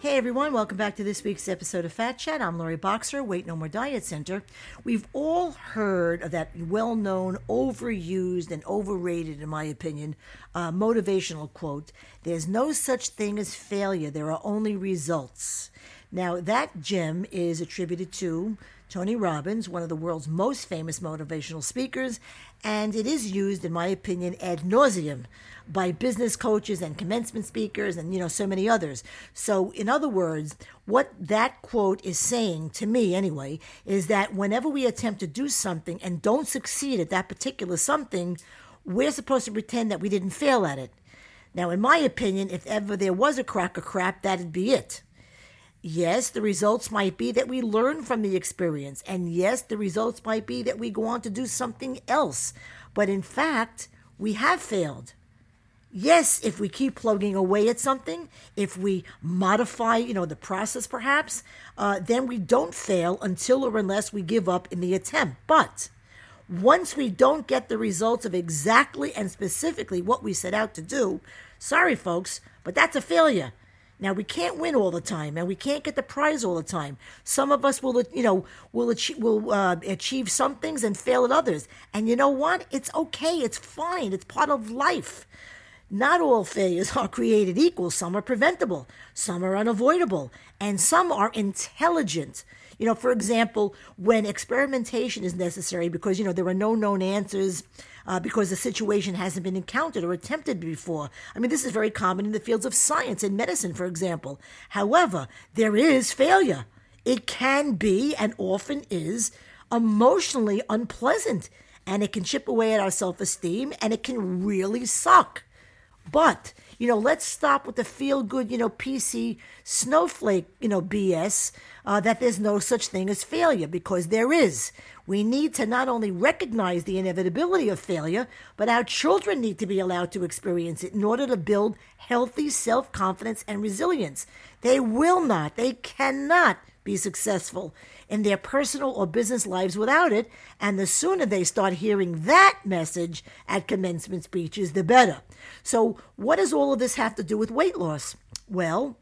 Hey everyone, welcome back to this week's episode of Fat Chat. I'm Lori Boxer, Weight No More Diet Center. We've all heard of that well known, overused, and overrated, in my opinion, uh, motivational quote There's no such thing as failure, there are only results. Now, that gem is attributed to Tony Robbins, one of the world's most famous motivational speakers, and it is used, in my opinion, ad nauseum by business coaches and commencement speakers and you know so many others. So in other words, what that quote is saying to me anyway is that whenever we attempt to do something and don't succeed at that particular something, we're supposed to pretend that we didn't fail at it. Now, in my opinion, if ever there was a crack of crap, that'd be it. Yes, the results might be that we learn from the experience. And yes, the results might be that we go on to do something else. But in fact, we have failed. Yes, if we keep plugging away at something, if we modify, you know, the process perhaps, uh, then we don't fail until or unless we give up in the attempt. But once we don't get the results of exactly and specifically what we set out to do, sorry folks, but that's a failure. Now we can't win all the time, and we can't get the prize all the time. Some of us will, you know, will achieve, will uh, achieve some things and fail at others. And you know what? It's okay. It's fine. It's part of life. Not all failures are created equal. Some are preventable. Some are unavoidable, and some are intelligent. You know, for example, when experimentation is necessary because you know there are no known answers uh, because the situation hasn't been encountered or attempted before. I mean, this is very common in the fields of science and medicine, for example. However, there is failure. It can be and often is emotionally unpleasant, and it can chip away at our self esteem and it can really suck. But, you know, let's stop with the feel good, you know, PC snowflake, you know, BS uh, that there's no such thing as failure because there is. We need to not only recognize the inevitability of failure, but our children need to be allowed to experience it in order to build healthy self confidence and resilience. They will not, they cannot be successful in their personal or business lives without it, and the sooner they start hearing that message at commencement speeches, the better. So, what does all of this have to do with weight loss? Well,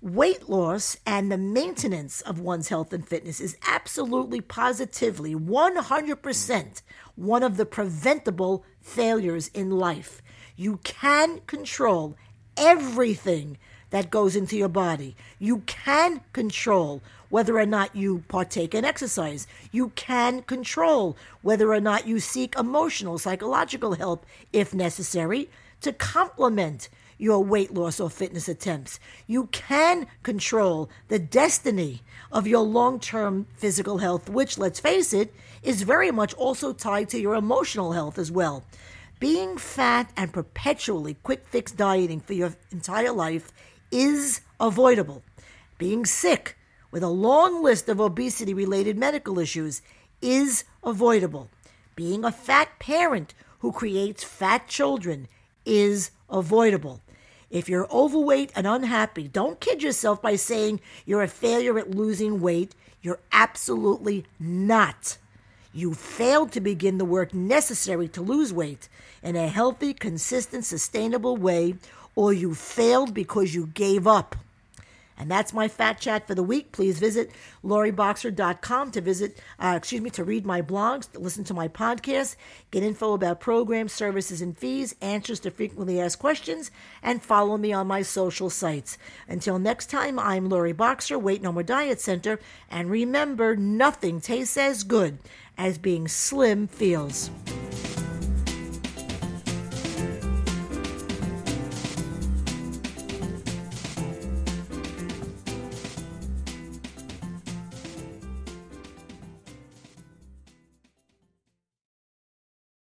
Weight loss and the maintenance of one's health and fitness is absolutely positively 100% one of the preventable failures in life. You can control everything that goes into your body. You can control whether or not you partake in exercise. You can control whether or not you seek emotional, psychological help if necessary to complement your weight loss or fitness attempts. You can control the destiny of your long term physical health, which, let's face it, is very much also tied to your emotional health as well. Being fat and perpetually quick fix dieting for your entire life is avoidable. Being sick with a long list of obesity related medical issues is avoidable. Being a fat parent who creates fat children is avoidable. If you're overweight and unhappy, don't kid yourself by saying you're a failure at losing weight. You're absolutely not. You failed to begin the work necessary to lose weight in a healthy, consistent, sustainable way, or you failed because you gave up. And that's my fat chat for the week. Please visit loriboxer.com to visit, uh, excuse me, to read my blogs, to listen to my podcast, get info about programs, services, and fees, answers to frequently asked questions, and follow me on my social sites. Until next time, I'm Lori Boxer, Weight No More Diet Center, and remember, nothing tastes as good as being slim feels.